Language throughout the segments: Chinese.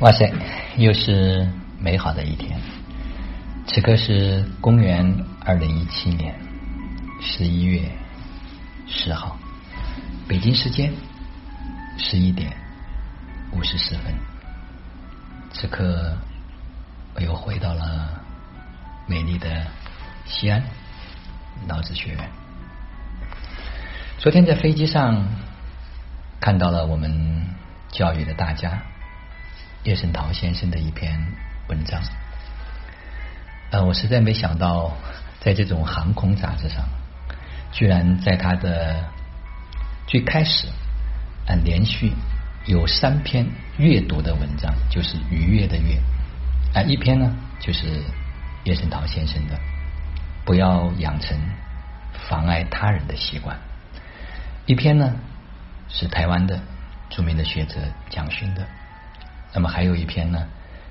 哇塞，又是美好的一天。此刻是公元二零一七年十一月十号，北京时间十一点五十四分。此刻我又回到了美丽的西安老子学院。昨天在飞机上看到了我们教育的大家。叶圣陶先生的一篇文章，呃，我实在没想到，在这种航空杂志上，居然在他的最开始，嗯，连续有三篇阅读的文章，就是愉悦的悦，啊，一篇呢就是叶圣陶先生的，不要养成妨碍他人的习惯，一篇呢是台湾的著名的学者蒋勋的。那么还有一篇呢，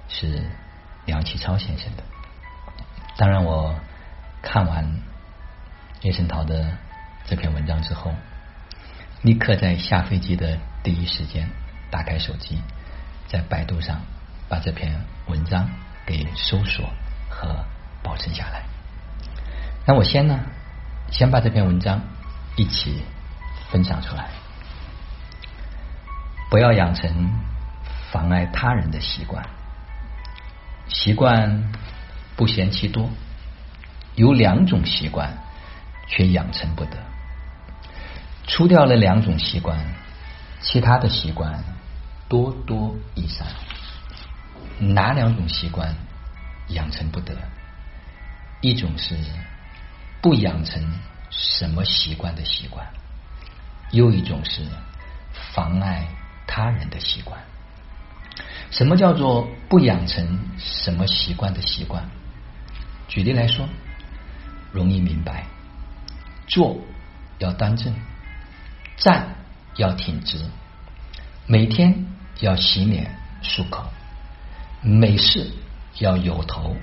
是梁启超先生的。当然，我看完叶圣陶的这篇文章之后，立刻在下飞机的第一时间打开手机，在百度上把这篇文章给搜索和保存下来。那我先呢，先把这篇文章一起分享出来，不要养成。妨碍他人的习惯，习惯不嫌其多，有两种习惯却养成不得。除掉了两种习惯，其他的习惯多多益善。哪两种习惯养成不得？一种是不养成什么习惯的习惯，又一种是妨碍他人的习惯。什么叫做不养成什么习惯的习惯？举例来说，容易明白。坐要端正，站要挺直，每天要洗脸漱口，每事要有头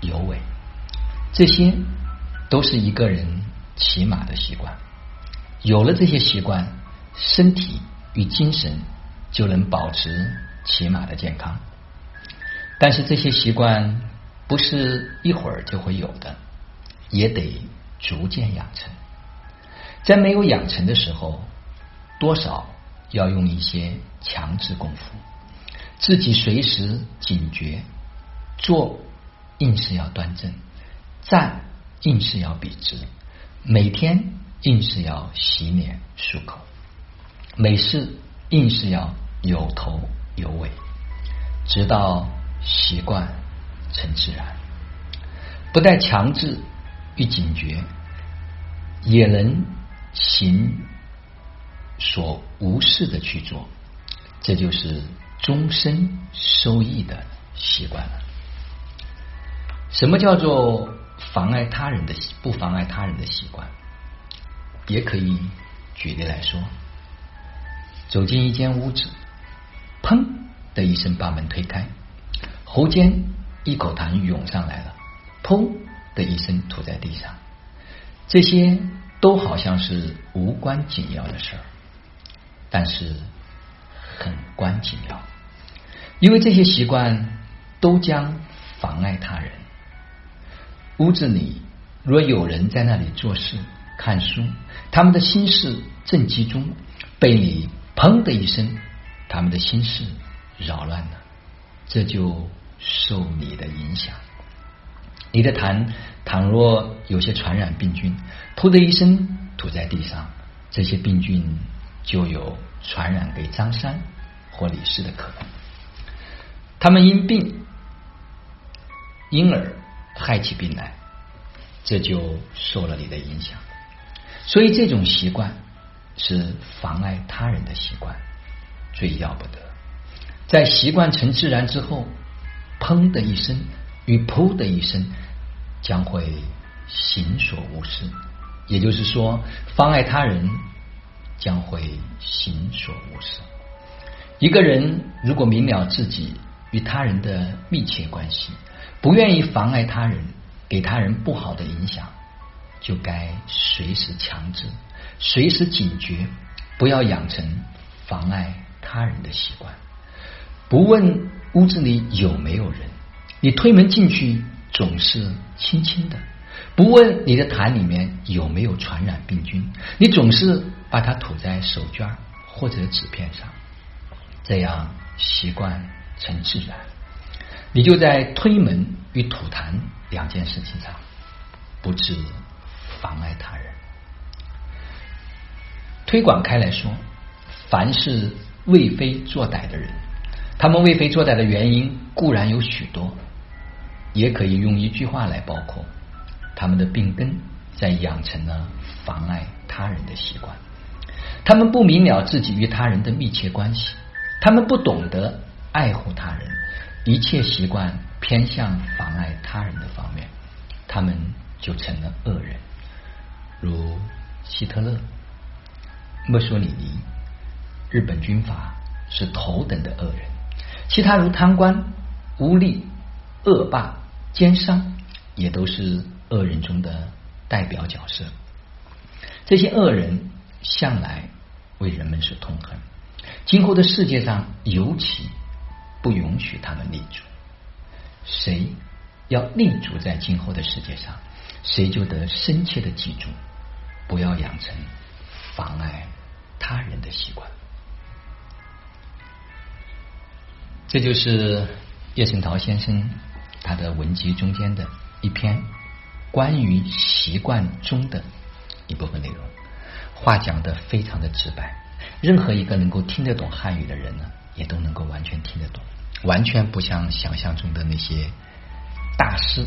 有尾，这些都是一个人起码的习惯。有了这些习惯，身体与精神就能保持。起码的健康，但是这些习惯不是一会儿就会有的，也得逐渐养成。在没有养成的时候，多少要用一些强制功夫，自己随时警觉，坐硬是要端正，站硬是要笔直，每天硬是要洗脸漱口，每事硬是要有头。有尾，直到习惯成自然，不带强制与警觉，也能行所无事的去做，这就是终身受益的习惯了。什么叫做妨碍他人的不妨碍他人的习惯？也可以举例来说，走进一间屋子。砰的一声，把门推开，喉间一口痰涌上来了，砰的一声吐在地上。这些都好像是无关紧要的事儿，但是很关紧要，因为这些习惯都将妨碍他人。屋子里若有人在那里做事、看书，他们的心事正集中，被你砰的一声。他们的心事扰乱了，这就受你的影响。你的痰倘若有些传染病菌，噗的一声吐在地上，这些病菌就有传染给张三或李四的可能。他们因病因而害起病来，这就受了你的影响。所以这种习惯是妨碍他人的习惯。最要不得，在习惯成自然之后，砰的一声与噗的一声将会行所无事。也就是说，妨碍他人将会行所无事。一个人如果明了自己与他人的密切关系，不愿意妨碍他人，给他人不好的影响，就该随时强制，随时警觉，不要养成妨碍。他人的习惯，不问屋子里有没有人，你推门进去总是轻轻的，不问你的痰里面有没有传染病菌，你总是把它吐在手绢或者纸片上，这样习惯成自然，你就在推门与吐痰两件事情上不致妨碍他人。推广开来说，凡是为非作歹的人，他们为非作歹的原因固然有许多，也可以用一句话来包括：他们的病根在养成了妨碍他人的习惯。他们不明了自己与他人的密切关系，他们不懂得爱护他人，一切习惯偏向妨碍他人的方面，他们就成了恶人，如希特勒。墨索里尼，日本军阀是头等的恶人，其他如贪官、污吏、恶霸、奸商，也都是恶人中的代表角色。这些恶人向来为人们所痛恨，今后的世界上尤其不允许他们立足。谁要立足在今后的世界上，谁就得深切的记住，不要养成妨碍。他人的习惯，这就是叶圣陶先生他的文集中间的一篇关于习惯中的一部分内容。话讲的非常的直白，任何一个能够听得懂汉语的人呢，也都能够完全听得懂，完全不像想象中的那些大师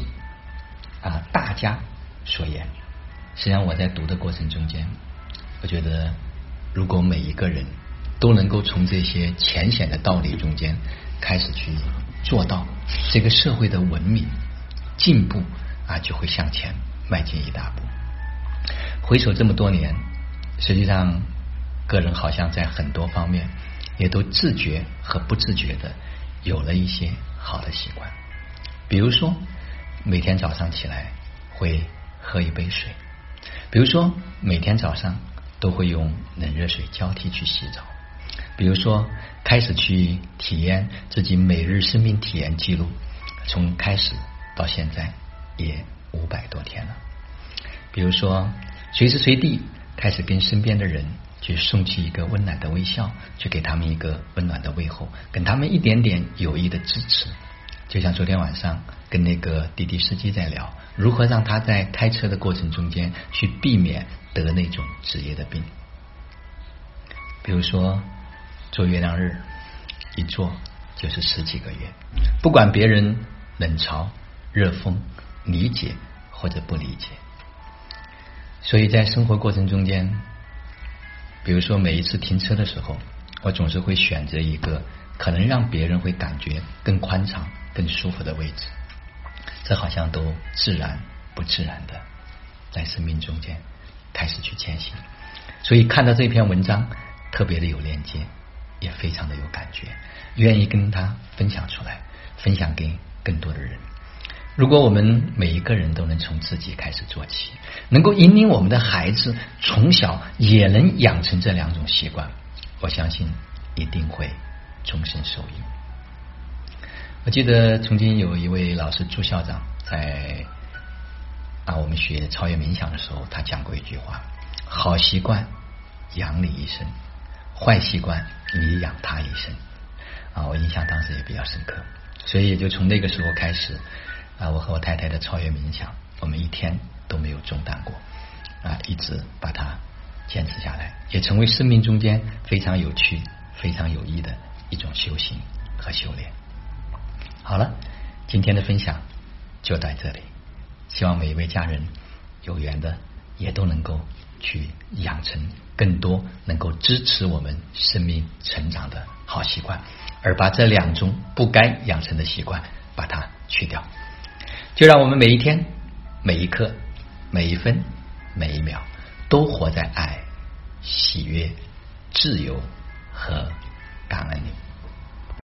啊大家所言。实际上，我在读的过程中间，我觉得。如果每一个人都能够从这些浅显的道理中间开始去做到，这个社会的文明进步啊，就会向前迈进一大步。回首这么多年，实际上个人好像在很多方面也都自觉和不自觉的有了一些好的习惯，比如说每天早上起来会喝一杯水，比如说每天早上。都会用冷热水交替去洗澡，比如说开始去体验自己每日生命体验记录，从开始到现在也五百多天了。比如说随时随地开始跟身边的人去送去一个温暖的微笑，去给他们一个温暖的问候，给他们一点点有益的支持。就像昨天晚上跟那个滴滴司机在聊，如何让他在开车的过程中间去避免。得那种职业的病，比如说做月亮日，一做就是十几个月，不管别人冷嘲热讽、理解或者不理解，所以在生活过程中间，比如说每一次停车的时候，我总是会选择一个可能让别人会感觉更宽敞、更舒服的位置，这好像都自然不自然的在生命中间。开始去前行，所以看到这篇文章特别的有链接，也非常的有感觉，愿意跟他分享出来，分享给更多的人。如果我们每一个人都能从自己开始做起，能够引领我们的孩子从小也能养成这两种习惯，我相信一定会终身受益。我记得曾经有一位老师朱校长在。啊，我们学超越冥想的时候，他讲过一句话：好习惯养你一生，坏习惯你养他一生。啊，我印象当时也比较深刻，所以也就从那个时候开始，啊，我和我太太的超越冥想，我们一天都没有中断过，啊，一直把它坚持下来，也成为生命中间非常有趣、非常有益的一种修行和修炼。好了，今天的分享就到这里。希望每一位家人有缘的也都能够去养成更多能够支持我们生命成长的好习惯，而把这两种不该养成的习惯把它去掉。就让我们每一天、每一刻、每一分、每一秒都活在爱、喜悦、自由和感恩里。